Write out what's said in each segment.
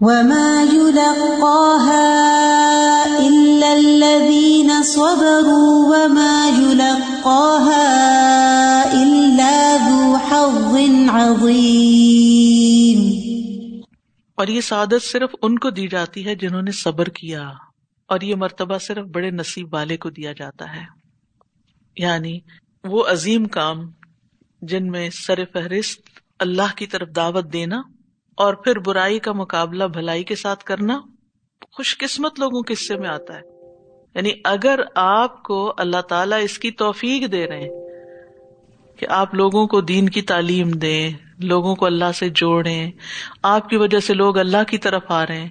وما يلقاها إلا الذين صبروا وما يلقاها إلا ذو حظ عظيم۔ اور یہ سعادت صرف ان کو دی جاتی ہے جنہوں نے صبر کیا، اور یہ مرتبہ صرف بڑے نصیب والے کو دیا جاتا ہے۔ یعنی وہ عظیم کام جن میں سر فہرست اللہ کی طرف دعوت دینا اور پھر برائی کا مقابلہ بھلائی کے ساتھ کرنا خوش قسمت لوگوں کے حصے میں آتا ہے۔ یعنی اگر آپ کو اللہ تعالیٰ اس کی توفیق دے رہے ہیں کہ آپ لوگوں کو دین کی تعلیم دیں، لوگوں کو اللہ سے جوڑیں، آپ کی وجہ سے لوگ اللہ کی طرف آ رہے ہیں،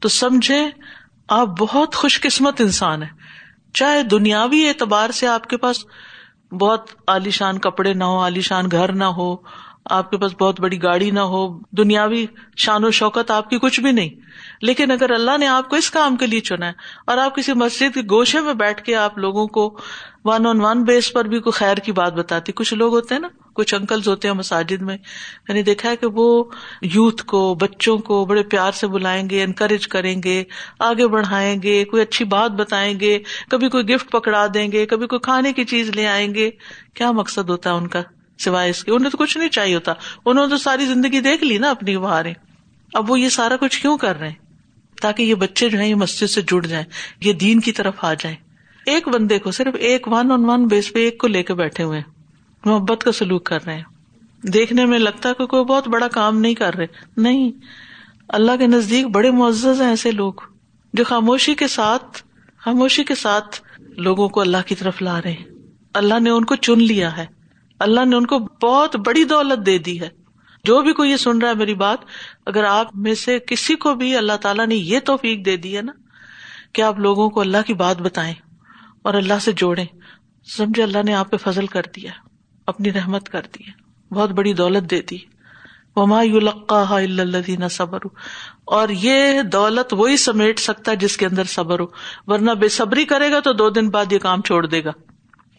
تو سمجھے آپ بہت خوش قسمت انسان ہیں۔ چاہے دنیاوی اعتبار سے آپ کے پاس بہت عالیشان کپڑے نہ ہو عالیشان گھر نہ ہو آپ کے پاس بہت بڑی گاڑی نہ ہو، دنیاوی شان و شوکت آپ کی کچھ بھی نہیں۔ لیکن اگر اللہ نے آپ کو اس کام کے لیے چنا ہے اور آپ کسی مسجد کے گوشے میں بیٹھ کے آپ لوگوں کو ون آن ون بیس پر بھی کوئی خیر کی بات بتاتی، کچھ لوگ ہوتے ہیں نا، کچھ انکلز ہوتے ہیں مساجد میں یعنی دیکھا ہے کہ وہ یوتھ کو، بچوں کو بڑے پیار سے بلائیں گے انکریج کریں گے، آگے بڑھائیں گے، کوئی اچھی بات بتائیں گے، کبھی کوئی گفٹ پکڑا دیں گے، کبھی کوئی کھانے کی چیز لے آئیں گے۔ کیا مقصد ہوتا ہے ان کا؟ سوائے اس کے۔ انہیں تو کچھ نہیں چاہیے ہوتا۔ انہوں نے تو ساری زندگی دیکھ لی نا اپنی باہر اب وہ یہ سارا کچھ کیوں کر رہے ہیں؟ تاکہ یہ بچے جو ہے یہ مسجد سے جڑ جائیں، یہ دین کی طرف آ جائیں۔ ایک بندے کو صرف ایک ون آن ون بیس پہ ایک کو لے کے بیٹھے ہوئے محبت کا سلوک کر رہے ہیں۔ دیکھنے میں لگتا ہے کہ کوئی بہت بڑا کام نہیں کر رہے۔ نہیں۔ اللہ کے نزدیک بڑے معزز ہیں ایسے لوگ جو خاموشی کے ساتھ، خاموشی کے ساتھ لوگوں کو اللہ کی طرف لا رہے ہیں۔ اللہ نے ان کو چن لیا ہے۔ اللہ نے ان کو بہت بڑی دولت دے دی ہے۔ جو بھی کوئی یہ سن رہا ہے میری بات، اگر آپ میں سے کسی کو بھی اللہ تعالیٰ نے یہ توفیق دے دی ہے نا، کہ آپ لوگوں کو اللہ کی بات بتائیں اور اللہ سے جوڑے سمجھے اللہ نے آپ پہ فضل کر دیا اپنی رحمت کر دی ہے، بہت بڑی دولت دے دی۔ وما اللہ صبر اور یہ دولت وہی سمیٹ سکتا ہے جس کے اندر صبر ہو۔ ورنہ بے صبری کرے گا تو دو دن بعد یہ کام چھوڑ دے گا۔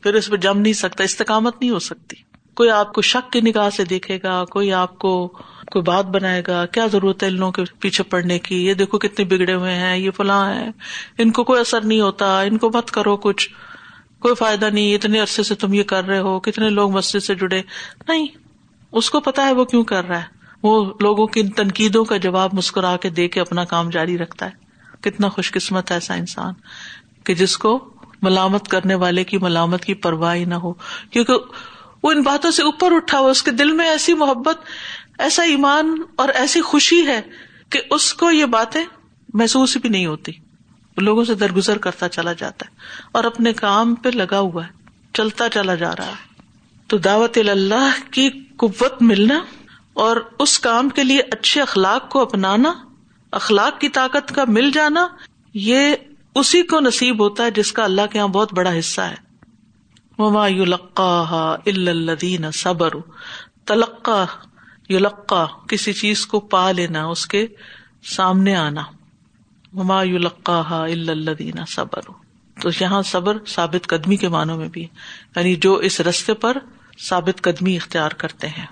پھر اس پہ جم نہیں سکتا، استقامت نہیں ہو سکتی۔ کوئی آپ کو شک کی نگاہ سے دیکھے گا، کوئی آپ کو کوئی بات بنائے گا، کیا ضرورت ہے ان لوگوں کے پیچھے پڑنے کی؟ یہ دیکھو کتنے بگڑے ہوئے ہیں، یہ فلاں ہے ان کو کوئی اثر نہیں ہوتا، ان کو مت کرو کچھ۔ کوئی فائدہ نہیں، اتنے عرصے سے تم یہ کر رہے ہو، کتنے لوگ مسجد سے جڑے۔ نہیں، اس کو پتا ہے وہ کیوں کر رہا ہے۔ وہ لوگوں کی ان تنقیدوں کا جواب مسکرا کے دے کے اپنا کام جاری رکھتا ہے۔ کتنا خوش قسمت ہے ایسا انسان کہ جس کو ملامت کرنے والے کی ملامت کی پرواہ نہ ہو۔ کیونکہ وہ ان باتوں سے اوپر اٹھا ہوا، اس کے دل میں ایسی محبت، ایسا ایمان اور ایسی خوشی ہے کہ اس کو یہ باتیں محسوس بھی نہیں ہوتی۔ لوگوں سے درگزر کرتا چلا جاتا ہے اور اپنے کام پہ لگا ہوا ہے، چلتا چلا جا رہا ہے۔ تو دعوت اللہ کی قوت ملنا اور اس کام کے لیے اچھے اخلاق کو اپنانا، اخلاق کی طاقت کا مل جانا، یہ اسی کو نصیب ہوتا ہے جس کا اللہ کے یہاں بہت بڑا حصہ ہے۔ وما الدین صبر تلقا یلقا کسی چیز کو پا لینا، اس کے سامنے آنا۔ وما یلقا الدین صبر تو یہاں صبر ثابت قدمی کے معنوں میں بھی یعنی جو اس رستے پر ثابت قدمی اختیار کرتے ہیں۔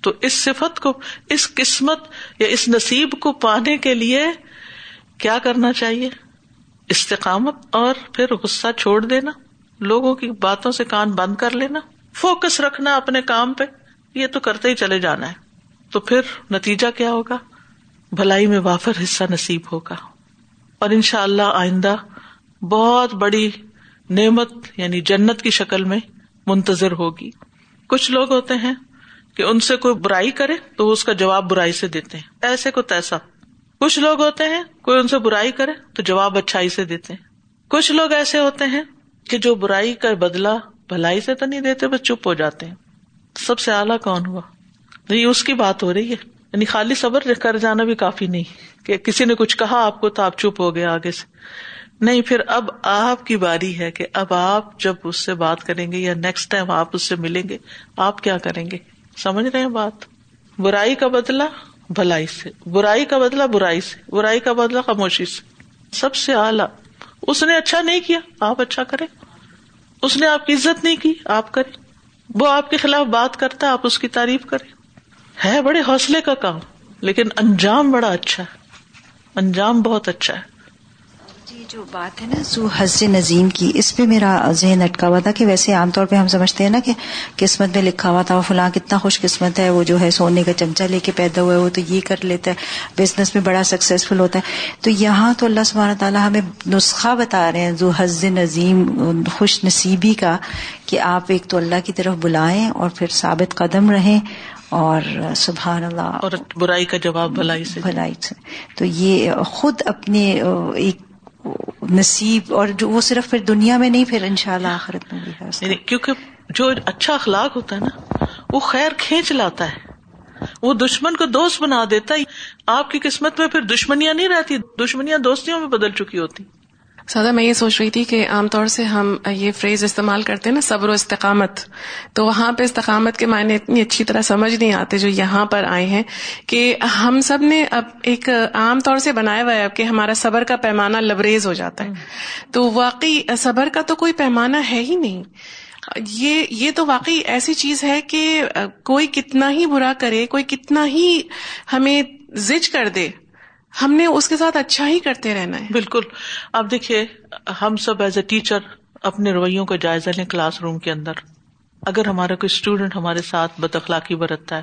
تو اس صفت کو، اس قسمت یا اس نصیب کو پانے کے لیے کیا کرنا چاہیے؟ استقامت اور پھر غصہ چھوڑ دینا، لوگوں کی باتوں سے کان بند کر لینا، فوکس رکھنا اپنے کام پہ، یہ تو کرتے ہی چلے جانا ہے۔ تو پھر نتیجہ کیا ہوگا؟ بھلائی میں وافر حصہ نصیب ہوگا۔ اور ان شاء اللہ آئندہ بہت بڑی نعمت یعنی جنت کی شکل میں منتظر ہوگی۔ کچھ لوگ ہوتے ہیں کہ ان سے کوئی برائی کرے تو اس کا جواب برائی سے دیتے ہیں۔ ایسے کو تیسا۔ کچھ لوگ ہوتے ہیں، کوئی ان سے برائی کرے تو جواب اچھائی سے دیتے ہیں۔ کچھ لوگ ایسے ہوتے ہیں کہ جو برائی کا بدلا بھلائی سے تو نہیں دیتے، بس چپ ہو جاتے ہیں۔ سب سے اعلیٰ کون ہوا؟ نہیں، اس کی بات ہو رہی ہے۔ یعنی خالی صبر کر جانا بھی کافی نہیں کہ کسی نے کچھ کہا آپ کو تو آپ چپ ہو گئے آگے سے۔ نہیں، پھر اب آپ کی باری ہے کہ اب آپ جب اس سے بات کریں گے یا نیکسٹ ٹائم آپ اس سے ملیں گے، آپ کیا کریں گے؟ سمجھ رہے ہیں بات؟ برائی کا بدلا بھلائی سے۔ برائی کا بدلا برائی سے، برائی کا بدلا خاموشی سے۔ سب سے اعلیٰ۔ اس نے اچھا نہیں کیا، آپ اچھا کرے اس نے آپ کی عزت نہیں کی، آپ کرے وہ آپ کے خلاف بات کرتا، آپ اس کی تعریف کرے ہے بڑے حوصلے کا کام، لیکن انجام بڑا اچھا ہے۔ انجام بہت اچھا ہے۔ جو بات ہے نا زو حز نظیم کی اس پہ میرا ذہن اٹکا ہوا تھا کہ ویسے عام طور پہ ہم سمجھتے ہیں نا کہ قسمت میں لکھا ہوا تھا وہ فلاں کتنا خوش قسمت ہے وہ جو ہے سونے کا چمچہ لے کے پیدا ہوا ہے وہ تو یہ کر لیتا ہے بزنس میں بڑا سکسیزفل ہوتا ہے۔ تو یہاں تو اللہ سبحانہ تعالیٰ ہمیں نسخہ بتا رہے ہیں زو حز نظیم خوش نصیبی کا کہ آپ ایک تو اللہ کی طرف بلائیں اور پھر ثابت قدم رہیں اور سبحان اللہ۔ اور برائی کا جواب بھلائی سے۔ بھلائی سے۔ تو یہ خود اپنے ایک نصیب اور جو وہ صرف پھر دنیا میں نہیں، پھر انشاءاللہ آخرت میں بھی ہے یعنی کیونکہ جو اچھا اخلاق ہوتا ہے نا، وہ خیر کھینچ لاتا ہے۔ وہ دشمن کو دوست بنا دیتا ہے۔ آپ کی قسمت میں پھر دشمنیاں نہیں رہتی، دشمنیاں دوستیوں میں بدل چکی ہوتی۔ سادہ میں یہ سوچ رہی تھی کہ عام طور سے ہم یہ فریز استعمال کرتے ہیں نا، صبر و استقامت۔ تو وہاں پہ استقامت کے معنی اتنی اچھی طرح سمجھ نہیں آتے جو یہاں پر آئے ہیں کہ ہم سب نے اب ایک عام طور سے بنایا ہوا ہے کہ ہمارا صبر کا پیمانہ لبریز ہو جاتا ہے۔ تو واقعی صبر کا تو کوئی پیمانہ ہے ہی نہیں۔ یہ یہ تو واقعی ایسی چیز ہے کہ کوئی کتنا ہی برا کرے، کوئی کتنا ہی ہمیں زج کر دے ہم نے اس کے ساتھ اچھا ہی کرتے رہنا ہے۔ بالکل۔ اب دیکھیے، ہم سب ایز اے ٹیچر اپنے رویوں کا جائزہ لیں کلاس روم کے اندر۔ اگر ہمارا کوئی اسٹوڈینٹ ہمارے ساتھ بد اخلاقی برتتا ہے۔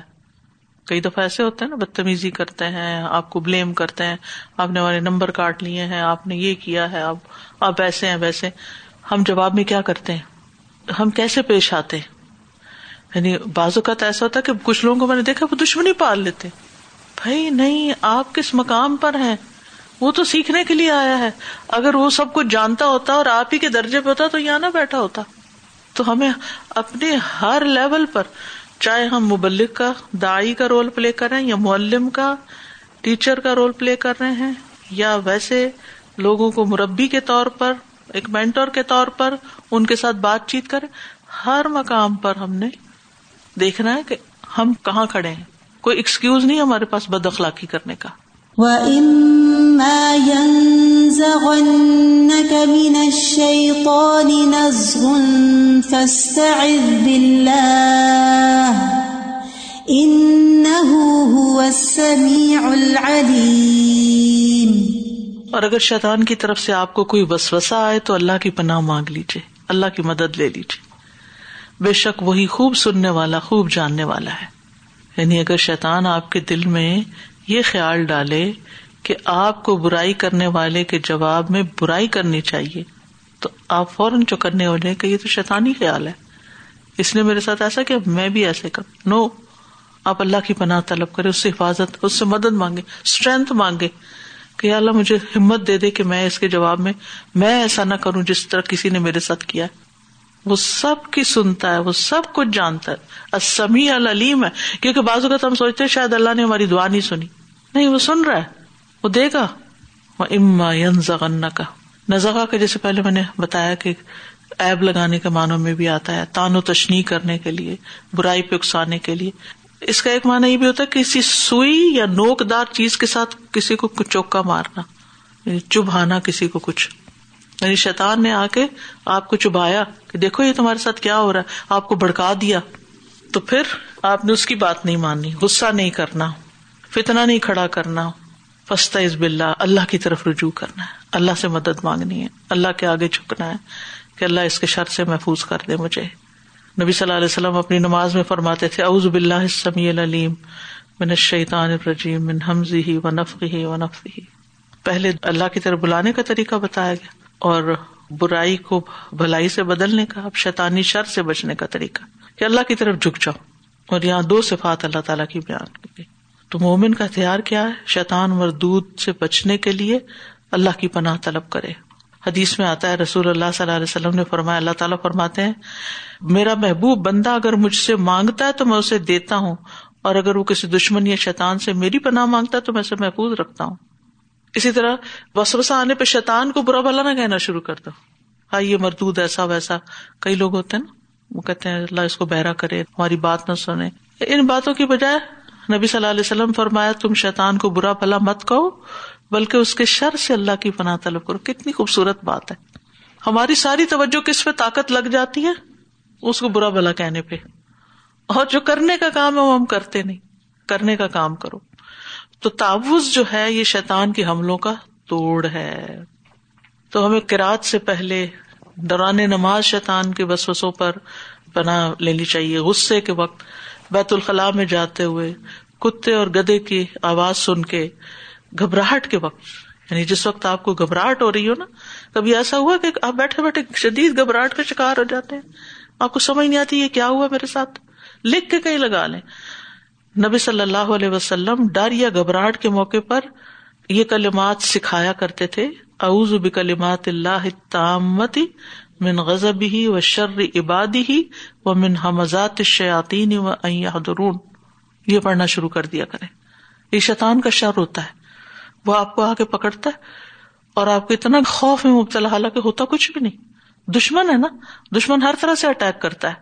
کئی دفعہ ایسے ہوتا ہے نا، بدتمیزی کرتے ہیں، آپ کو بلیم کرتے ہیں، آپ نے ہمارے نمبر کاٹ لیے ہیں، آپ نے یہ کیا ہے، اب آپ ایسے ہیں، ویسے ہم جواب میں کیا کرتے ہیں؟ ہم کیسے پیش آتے ہیں؟ یعنی بعض اوقات ایسا ہوتا ہے کہ کچھ لوگوں کو میں نے دیکھا وہ دشمنی پال لیتے بھائی نہیں، آپ کس مقام پر ہیں؟ وہ تو سیکھنے کے لیے آیا ہے۔ اگر وہ سب کچھ جانتا ہوتا اور آپ ہی کے درجے پہ ہوتا تو یہاں نہ بیٹھا ہوتا۔ تو ہمیں اپنے ہر لیول پر، چاہے ہم مبلک کا دائی کا رول پلے کر رہے ہیں یا معلم کا، ٹیچر کا رول پلے کر رہے ہیں، یا ویسے لوگوں کو مربی کے طور پر، ایک مینٹور کے طور پر ان کے ساتھ بات چیت کریں ہر مقام پر ہم نے دیکھنا ہے کہ ہم کہاں کھڑے ہیں۔ کوئی ایکسکیوز نہیں ہمارے پاس بد اخلاقی کرنے کا۔ وَإِمَّا يَنزَغَنَّكَ مِنَ الشَّيْطَانِ نَزْغٌ فَاسْتَعِذْ بِاللَّهِ إِنَّهُ هُوَ السَّمِيعُ الْعَلِيمُ۔ اور اگر شیطان کی طرف سے آپ کو کوئی وسوسہ آئے تو اللہ کی پناہ مانگ لیجیے اللہ کی مدد لے لیجیے بے شک وہی خوب سننے والا خوب جاننے والا ہے۔ یعنی اگر شیطان آپ کے دل میں یہ خیال ڈالے کہ آپ کو برائی کرنے والے کے جواب میں برائی کرنی چاہیے، تو آپ فوراً چکرنے ہو جائیں کہ یہ تو شیطانی خیال ہے۔ اس نے میرے ساتھ ایسا کہ میں بھی ایسے کروں۔ نو، آپ اللہ کی پناہ طلب کرے اس سے حفاظت، اس سے مدد مانگے اسٹرینتھ مانگے کہ اللہ مجھے ہمت دے دے کہ میں اس کے جواب میں میں ایسا نہ کروں جس طرح کسی نے میرے ساتھ کیا وہ سب کی سنتا ہے، وہ سب کچھ جانتا ہے۔ سمی العلیم ہے۔ کیونکہ بعض اوقات ہم سوچتے ہیں شاید اللہ نے ہماری دعا نہیں سنی۔ نہیں، وہ سن رہا ہے۔ وہ دے گا۔ وہ اما ین کا نزغا کا جیسے پہلے میں نے بتایا کہ ایب لگانے کے معنوں میں بھی آتا ہے۔ تان و تشنی کرنے کے لیے، برائی پہ اکسانے کے لیے۔ اس کا ایک معنی یہ بھی ہوتا ہے کسی سوئی یا نوک دار چیز کے ساتھ کسی کو کچھ چوکا مارنا یعنی چبھانا کسی کو کچھ۔ یعنی شیطان نے آ کے آپ کو چبھایا کہ دیکھو یہ تمہارے ساتھ کیا ہو رہا ہے، آپ کو بھڑکا دیا۔ تو پھر آپ نے اس کی بات نہیں ماننی غصہ نہیں کرنا فتنا نہیں کھڑا کرنا۔ فستا از بلّہ اللہ کی طرف رجوع کرنا ہے۔ اللہ سے مدد مانگنی ہے۔ اللہ کے آگے جھکنا ہے کہ اللہ اس کے شر سے محفوظ کر دے مجھے۔ نبی صلی اللہ علیہ وسلم اپنی نماز میں فرماتے تھے، اعوذ باللہ السمیع العلیم، من الشیطان الرجیم، من حمزه ونفخه ونفثه پہلے اللہ کی طرف بلانے کا طریقہ بتایا گیا۔ اور برائی کو بھلائی سے بدلنے کا، اب شیطانی شر سے بچنے کا طریقہ۔ کہ اللہ کی طرف جھک جاؤ۔ اور یہاں دو صفات اللہ تعالیٰ کی بیان کی گئی۔ تو مومن کا ہتھیار کیا ہے؟ شیطان مردود سے بچنے کے لیے اللہ کی پناہ طلب کرے۔ حدیث میں آتا ہے، رسول اللہ صلی اللہ علیہ وسلم نے فرمایا، اللہ تعالیٰ فرماتے ہیں، میرا محبوب بندہ اگر مجھ سے مانگتا ہے تو میں اسے دیتا ہوں، اور اگر وہ کسی دشمن یا شیطان سے میری پناہ مانگتا ہے تو میں اسے محفوظ رکھتا ہوں۔ اسی طرح وسوسا آنے پہ شیطان کو برا بھلا نہ کہنا شروع کر دو۔ ہاں یہ مردود ایسا ویسا کئی لوگ ہوتے ہیں نا، وہ کہتے ہیں، اللہ اس کو بہرا کرے، ہماری بات نہ سنے۔ ان باتوں کی بجائے نبی صلی اللہ علیہ وسلم فرمایا، تم شیطان کو برا بھلا مت کہو، بلکہ اس کے شر سے اللہ کی پناہ طلب کرو۔ کتنی خوبصورت بات ہے۔ ہماری ساری توجہ کس پہ طاقت لگ جاتی ہے؟ اس کو برا بھلا کہنے پہ۔ اور جو کرنے کا کام ہے، وہ ہم کرتے نہیں۔ کرنے کا کام کرو۔ تو تعوض جو ہے یہ شیطان کے حملوں کا توڑ ہے۔ تو ہمیں کراط سے پہلے دوران نماز شیطان کے وسوسوں پر پناہ لینی چاہیے۔ غصے کے وقت بیت الخلاء میں جاتے ہوئے کتے اور گدے کی آواز سن کے گھبراہٹ کے وقت یعنی جس وقت آپ کو گھبراہٹ ہو رہی ہو نا، کبھی ایسا ہوا کہ آپ بیٹھے بیٹھے شدید گھبراہٹ کا شکار ہو جاتے ہیں۔ آپ کو سمجھ نہیں آتی یہ کیا ہوا میرے ساتھ؟ لکھ کے کہیں لگا لیں۔ نبی صلی اللہ علیہ وسلم ڈر یا گھبراہٹ کے موقع پر یہ کلمات سکھایا کرتے تھے، اعوذ بکلمات اللہ تامتی من غزب ہی و شر عبادی ہی و من حمزات شیاتی و حدرون یہ پڑھنا شروع کر دیا کرے یہ شیطان کا شر ہوتا ہے۔ وہ آپ کو آ کے پکڑتا ہے اور آپ کو اتنا خوف میں مبتلا، حالانکہ ہوتا کچھ بھی نہیں۔ دشمن ہے نا؟ دشمن ہر طرح سے اٹیک کرتا ہے۔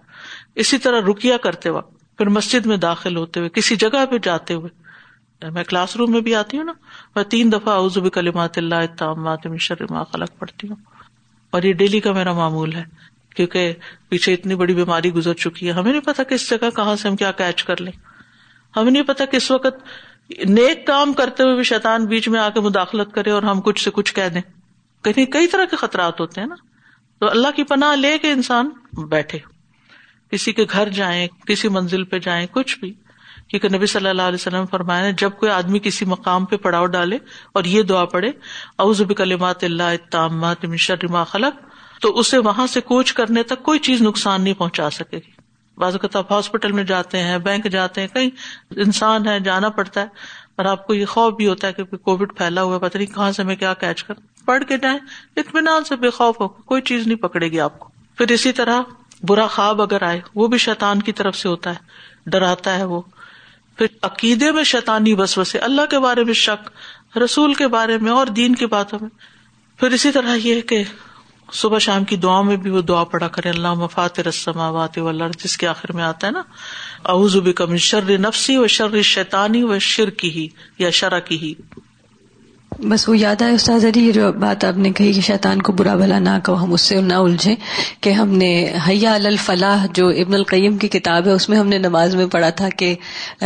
اسی طرح رکیا کرتے وقت۔ پھر مسجد میں داخل ہوتے ہوئے، کسی جگہ پہ جاتے ہوئے۔ میں کلاس روم میں بھی آتی ہوں نا میں تین دفعہ اعوذ کلیمات اللہ شر خلق پڑھتی ہوں۔ اور یہ ڈیلی کا میرا معمول ہے، کیونکہ پیچھے اتنی بڑی بیماری گزر چکی ہے۔ ہمیں نہیں پتا کس جگہ کہاں سے ہم کیا کیچ کر لیں۔ ہمیں نہیں پتا کس وقت نیک کام کرتے ہوئے بھی شیطان بیچ میں آ کے مداخلت کرے اور ہم کچھ سے کچھ کہہ دیں۔ کہیں کئی طرح کے خطرات ہوتے ہیں نا۔ تو اللہ کی پناہ لے کے انسان بیٹھے۔ کسی کے گھر جائیں، کسی منزل پہ جائیں، کچھ بھی۔ کیونکہ نبی صلی اللہ علیہ وسلم فرمایا جب کوئی آدمی کسی مقام پہ پڑاؤ ڈالے اور یہ دعا پڑے اوزب کلمات اللہ ما خلق، تو اسے وہاں سے کوچ کرنے تک کوئی چیز نقصان نہیں پہنچا سکے گی۔ بعض اوقات آپ ہاسپٹل میں جاتے ہیں، بینک جاتے ہیں کئی انسان ہے، جانا پڑتا ہے، اور آپ کو یہ خوف بھی ہوتا ہے کہ کووڈ پھیلا ہوا پتہ نہیں کہاں سے میں کیا کیچ کر۔ پڑھ کے جائیں، اطمینان سے بے خوف ہو، کوئی چیز نہیں پکڑے گی آپ کو۔ پھر اسی طرح برا خواب اگر آئے، وہ بھی شیطان کی طرف سے ہوتا ہے، ڈراتا ہے وہ۔ پھر عقیدے میں شیطانی بس بسے اللہ کے بارے میں شک، رسول کے بارے میں اور دین کی باتوں میں۔ پھر اسی طرح یہ کہ صبح شام کی دعا میں بھی وہ دعا پڑا کرے اللہ مفات رسماوات جس کے آخر میں آتا ہے نا، اعوذ کم شر نفسی و شر شیطانی و شر کی ہی یا شرح کی ہی بس وہ یاد آئے استاد علی یہ جو بات آپ نے کہی کہ شیطان کو برا بھلا نہ کہو ہم اس سے نہ الجھے کہ ہم نے حیا الفلاح جو ابن القیم کی کتاب ہے اس میں ہم نے نماز میں پڑھا تھا کہ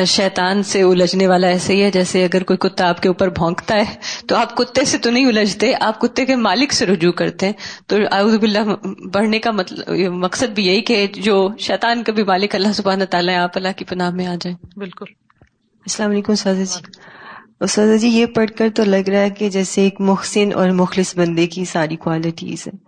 شیطان سے الجھنے والا ایسے ہی ہے جیسے اگر کوئی کتا آپ کے اوپر بھونکتا ہے تو آپ کتے سے تو نہیں الجھتے آپ کتے کے مالک سے رجوع کرتے ہیں۔ تو اعوذ باللہ پڑھنے کا مطلب مقصد بھی یہی کہ جو شیطان کا بھی مالک اللہ سبحانہ تعالیٰ آپ اللہ کی پناہ میں آ جائیں۔ بالکل۔ السلام علیکم استاد جی۔ استاد جی یہ پڑھ کر تو لگ رہا ہے کہ جیسے ایک محسن اور مخلص بندے کی ساری کوالٹیز ہیں۔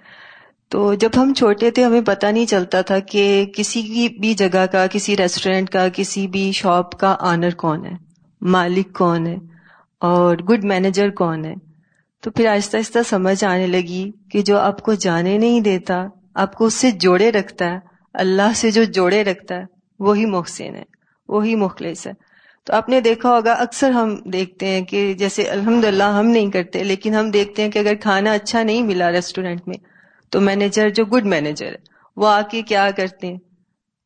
تو جب ہم چھوٹے تھے، ہمیں پتہ نہیں چلتا تھا کہ کسی کی بھی جگہ کا، کسی ریسٹورینٹ کا، کسی بھی شاپ کا آنر کون ہے، مالک کون ہے اور گڈ مینیجر کون ہے۔ تو پھر آہستہ آہستہ سمجھ آنے لگی کہ جو آپ کو جانے نہیں دیتا، آپ کو اس سے جوڑے رکھتا ہے، اللہ سے جو جوڑے رکھتا ہے، وہی محسن ہے، وہی مخلص ہے۔ تو آپ نے دیکھا ہوگا اکثر ہم دیکھتے ہیں کہ جیسے الحمد ہم نہیں کرتے لیکن ہم دیکھتے ہیں کہ اگر کھانا اچھا نہیں ملا ریسٹورینٹ میں تو مینیجر جو گڈ مینیجر ہے وہ آ کے کیا کرتے ہیں؟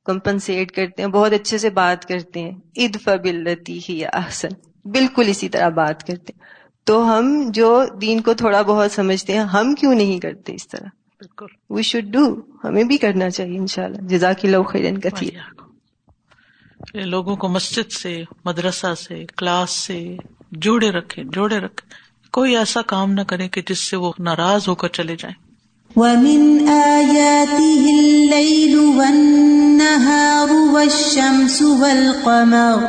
کمپنسیٹ کرتے ہیں بہت اچھے سے بات کرتے ہیں۔ عید فبلتی ہی احسن بالکل اسی طرح بات کرتے ہیں۔ تو ہم جو دین کو تھوڑا بہت سمجھتے ہیں ہم کیوں نہیں کرتے اس طرح؟ بالکل۔ وی شوڈ ڈو ہمیں بھی کرنا چاہیے ان شاء اللہ جزاک اللہ خیرن کثیر۔ لوگوں کو مسجد سے، مدرسہ سے، کلاس سے جوڑے رکھے جوڑے رکھے کوئی ایسا کام نہ کرے کہ جس سے وہ ناراض ہو کر چلے جائیں۔ وَمِنْ آيَاتِهِ اللَّيْلُ وَالنَّهَارُ وَالشَّمْسُ وَالْقَمَرُ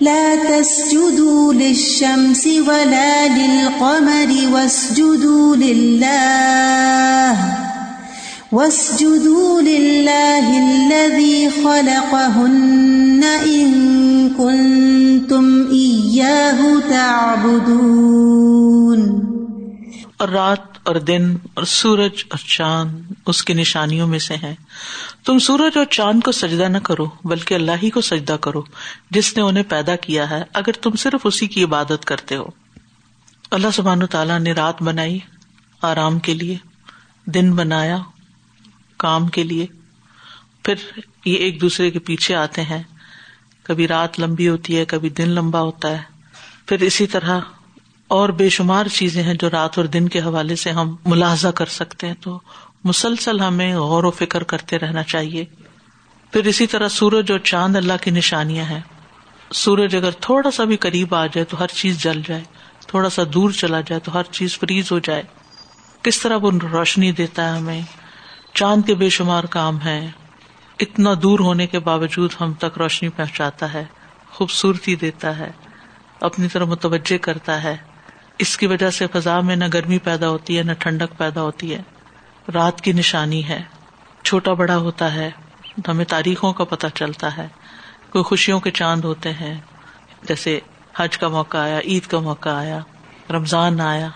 لَا تَسْجُدُوا لِلشَّمْسِ وَلَا لِلْقَمَرِ وَاسْجُدُوا لِلَّهِ واسجدوا لله الذي خلقهن إن كنتم إياه تعبدون. اور رات اور دن اور سورج اور چاند اس کی نشانیوں میں سے ہیں۔ تم سورج اور چاند کو سجدہ نہ کرو، بلکہ اللہ ہی کو سجدہ کرو، جس نے انہیں پیدا کیا ہے، اگر تم صرف اسی کی عبادت کرتے ہو۔ اللہ سبحان تعالیٰ نے رات بنائی آرام کے لیے، دن بنایا کام کے لیے۔ پھر یہ ایک دوسرے کے پیچھے آتے ہیں۔ کبھی رات لمبی ہوتی ہے، کبھی دن لمبا ہوتا ہے۔ پھر اسی طرح اور بے شمار چیزیں ہیں جو رات اور دن کے حوالے سے ہم ملاحظہ کر سکتے ہیں۔ تو مسلسل ہمیں غور و فکر کرتے رہنا چاہیے۔ پھر اسی طرح سورج اور چاند اللہ کی نشانیاں ہیں۔ سورج اگر تھوڑا سا بھی قریب آ جائے تو ہر چیز جل جائے۔ تھوڑا سا دور چلا جائے تو ہر چیز فریز ہو جائے۔ کس طرح وہ روشنی دیتا ہے ہمیں؟ چاند کے بے شمار کام ہے اتنا دور ہونے کے باوجود ہم تک روشنی پہنچاتا ہے، خوبصورتی دیتا ہے، اپنی طرح متوجہ کرتا ہے۔ اس کی وجہ سے فضا میں نہ گرمی پیدا ہوتی ہے، نہ ٹھنڈک پیدا ہوتی ہے۔ رات کی نشانی ہے، چھوٹا بڑا ہوتا ہے، ہمیں تاریخوں کا پتہ چلتا ہے۔ کوئی خوشیوں کے چاند ہوتے ہیں، جیسے حج کا موقع آیا، عید کا موقع آیا، رمضان آیا۔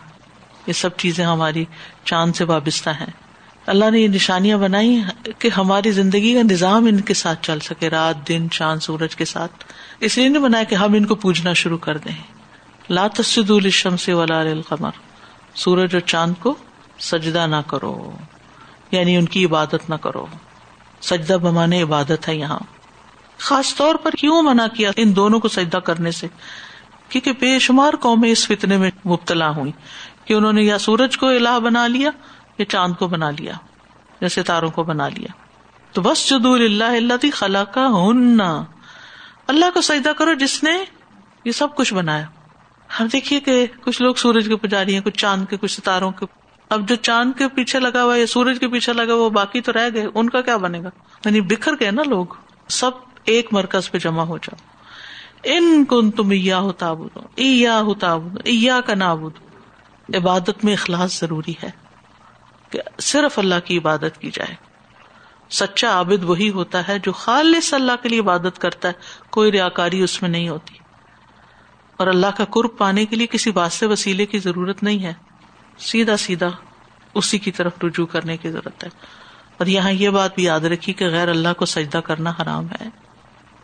یہ سب چیزیں ہماری چاند سے وابستہ ہیں۔ اللہ نے یہ نشانیاں بنائی کہ ہماری زندگی کا نظام ان کے ساتھ چل سکے، رات، دن، چاند، سورج کے ساتھ۔ اس لیے نہیں بنایا کہ ہم ان کو پوجنا شروع کر دیں۔ لا تسد الشم سے ولا القمر سورج اور چاند کو سجدہ نہ کرو۔ یعنی ان کی عبادت نہ کرو۔ سجدہ بمانے عبادت ہے یہاں۔ خاص طور پر کیوں منع کیا ان دونوں کو سجدہ کرنے سے؟ کیونکہ بے شمار قومیں اس فتنے میں مبتلا ہوئی کہ انہوں نے یا سورج کو الہ بنا لیا یا چاند کو بنا لیا یا ستاروں کو بنا لیا۔ تو بس جدول اللہ اللہ خلا کا اللہ کو سجدہ کرو جس نے یہ سب کچھ بنایا۔ ہم دیکھیے کہ کچھ لوگ سورج کے پجاری ہیں، کچھ چاند کے، کچھ ستاروں کے۔ اب جو چاند کے پیچھے لگا ہوا یا سورج کے پیچھے لگا ہوا باقی تو رہ گئے، ان کا کیا بنے گا؟ یعنی بکھر گئے نا لوگ۔ سب ایک مرکز پہ جمع ہو جاؤ۔ ان کن تم ہوتا ہوتا ایا کا نابود عبادت میں اخلاص ضروری ہے۔ کہ صرف اللہ کی عبادت کی جائے۔ سچا عابد وہی ہوتا ہے جو خالص اللہ کے لیے عبادت کرتا ہے، کوئی ریاکاری اس میں نہیں ہوتی۔ اور اللہ کا قرب پانے کے لیے کسی واسطے وسیلے کی ضرورت نہیں ہے۔ سیدھا سیدھا اسی کی طرف رجوع کرنے کی ضرورت ہے۔ اور یہاں یہ بات بھی یاد رکھی کہ غیر اللہ کو سجدہ کرنا حرام ہے۔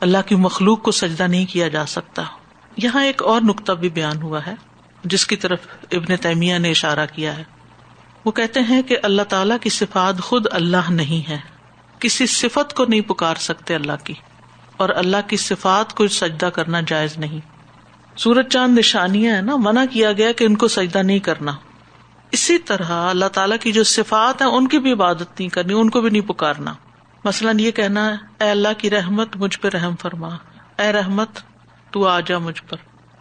اللہ کی مخلوق کو سجدہ نہیں کیا جا سکتا۔ یہاں ایک اور نقطہ بھی بیان ہوا ہے، جس کی طرف ابن تیمیہ نے اشارہ کیا ہے۔ وہ کہتے ہیں کہ اللہ تعالی کی صفات خود اللہ نہیں ہے کسی صفت کو نہیں پکار سکتے اللہ کی، اور اللہ کی صفات کو سجدہ کرنا جائز نہیں۔ سورج چاند نشانیاں ہیں نا، منع کیا گیا کہ ان کو سجدہ نہیں کرنا۔ اسی طرح اللہ تعالیٰ کی جو صفات ہیں، ان کی بھی عبادت نہیں کرنی، ان کو بھی نہیں پکارنا۔ مثلاً یہ کہنا ہے اے اللہ کی رحمت مجھ پہ رحم فرما۔ اے رحمت، تو آ جا مجھ پر۔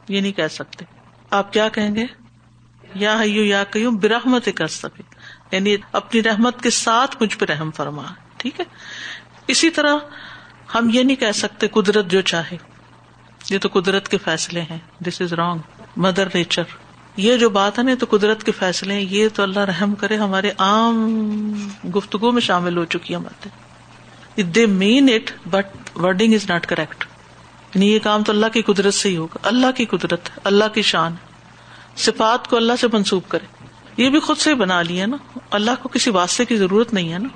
یہ نہیں کہہ سکتے۔ آپ کیا کہیں گے؟ یا یا کہوں برحمت کر سکے یعنی اپنی رحمت کے ساتھ مجھ پہ رحم فرما. ٹھیک ہے؟ اسی طرح ہم یہ نہیں کہہ سکتے قدرت جو چاہے. یہ تو قدرت کے فیصلے ہیں. This is wrong mother nature یہ جو بات ہے نا تو قدرت کے فیصلے ہیں. یہ تو اللہ رحم کرے، ہمارے عام گفتگو میں شامل ہو چکی ہے they mean it but wording is not correct یعنی یہ کام تو اللہ کی قدرت سے ہی ہوگا. اللہ کی قدرت ہے اللہ کی شان. ہے صفات کو اللہ سے منسوخ کرے۔ یہ بھی خود سے بنا لیا نا۔ اللہ کو کسی واسطے کی ضرورت نہیں ہے نا۔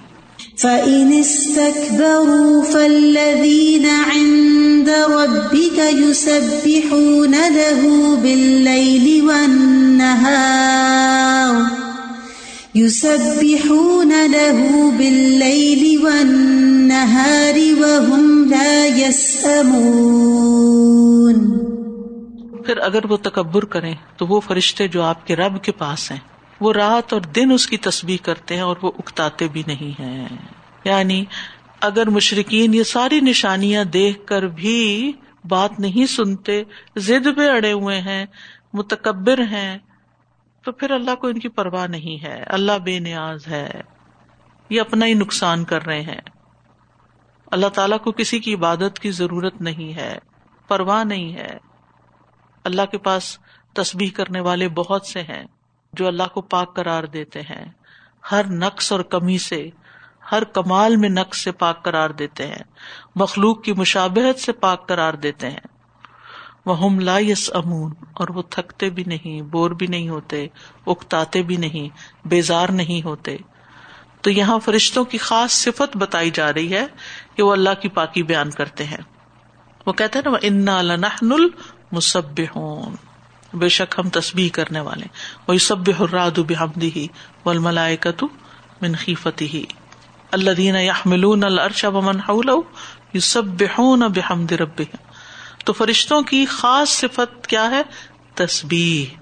فَإِنِ اسْتَكْبَرُوا فَالَّذِينَ عِندَ رَبِّكَ يُسَبِّحُونَ لَهُ بِاللَّيْلِ وَالنَّهَارِ يُسَبِّحُونَ لَهُ بِاللَّيْلِ وَالنَّهَارِ وَهُمْ لَا يَسْأَمُونَ پھر اگر وہ تکبر کریں تو وہ فرشتے جو آپ کے رب کے پاس ہیں، وہ رات اور دن اس کی تصویر کرتے ہیں اور وہ اکتاتے بھی نہیں ہیں۔ یعنی اگر مشرقین یہ ساری نشانیاں دیکھ کر بھی بات نہیں سنتے زد پہ اڑے ہوئے ہیں، متکبر ہیں، تو پھر اللہ کو ان کی پرواہ نہیں ہے۔ اللہ بے نیاز ہے۔ یہ اپنا ہی نقصان کر رہے ہیں۔ اللہ تعالیٰ کو کسی کی عبادت کی ضرورت نہیں ہے، پرواہ نہیں ہے۔ اللہ کے پاس تسبیح کرنے والے بہت سے ہیں جو اللہ کو پاک قرار دیتے ہیں۔ ہر نقص اور کمی سے، ہر کمال میں نقص سے پاک قرار دیتے ہیں۔ مخلوق کی مشابہت سے پاک قرار دیتے ہیں۔ وہ ہم لا یس امون اور وہ تھکتے بھی نہیں، بور بھی نہیں ہوتے، اکتاتے بھی نہیں، بیزار نہیں ہوتے۔ تو یہاں فرشتوں کی خاص صفت بتائی جا رہی ہے کہ وہ اللہ کی پاکی بیان کرتے ہیں۔ وہ کہتے ہیں نا انا لنحن المسبحون بے شک ہم تسبیح کرنے والے وہ سب حراد بحمدی ہی و الملائے کتو منخیفتی ہی اللہ دین یحملون العرش ومن حوله یسبحون بحمد ربهم۔ تو فرشتوں کی خاص صفت کیا ہے؟ تسبیح۔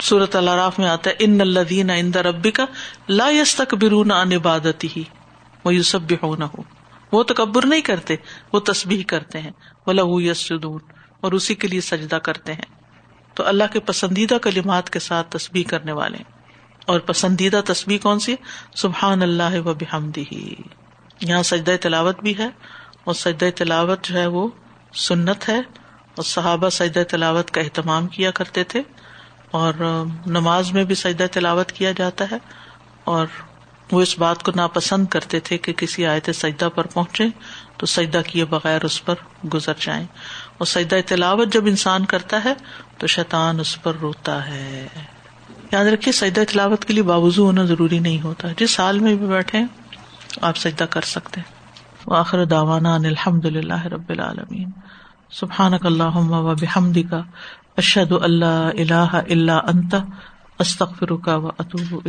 سورت العراف میں آتا ہے ان اللہ دین عند ربک لا یستکبرون عن عبادتی ہی وہ یسبحونہ وہ تکبر نہیں کرتے، وہ تسبیح کرتے ہیں۔ وَلَهُ يَسْجُدُونَ۔ اور اسی کے لیے سجدہ کرتے ہیں۔ تو اللہ کے پسندیدہ کلمات کے ساتھ تصویر کرنے والے اور پسندیدہ تصویر کون سی؟ سبحان اللہ و بحمدی یہاں سجدہ تلاوت بھی ہے اور سجدہ تلاوت جو ہے وہ سنت ہے۔ اور صحابہ سجدہ تلاوت کا اہتمام کیا کرتے تھے۔ اور نماز میں بھی سجدہ تلاوت کیا جاتا ہے۔ اور وہ اس بات کو ناپسند کرتے تھے کہ کسی آیت سجدہ پر پہنچے تو سجدہ کیے بغیر اس پر گزر جائیں۔ اور سجدہ تلاوت جب انسان کرتا ہے تو شیطان اس پر روتا ہے۔ یاد رکھیے، سجدہ تلاوت کے لیے باوضو ہونا ضروری نہیں ہوتا۔ جس حال میں بھی بیٹھے آپ سجدہ کر سکتے آخر داوانا الحمد للہ رب العالمین۔ سبحان اللہ و بحمد کا اشد اللہ اللہ اللہ انت استخر کا و اطوب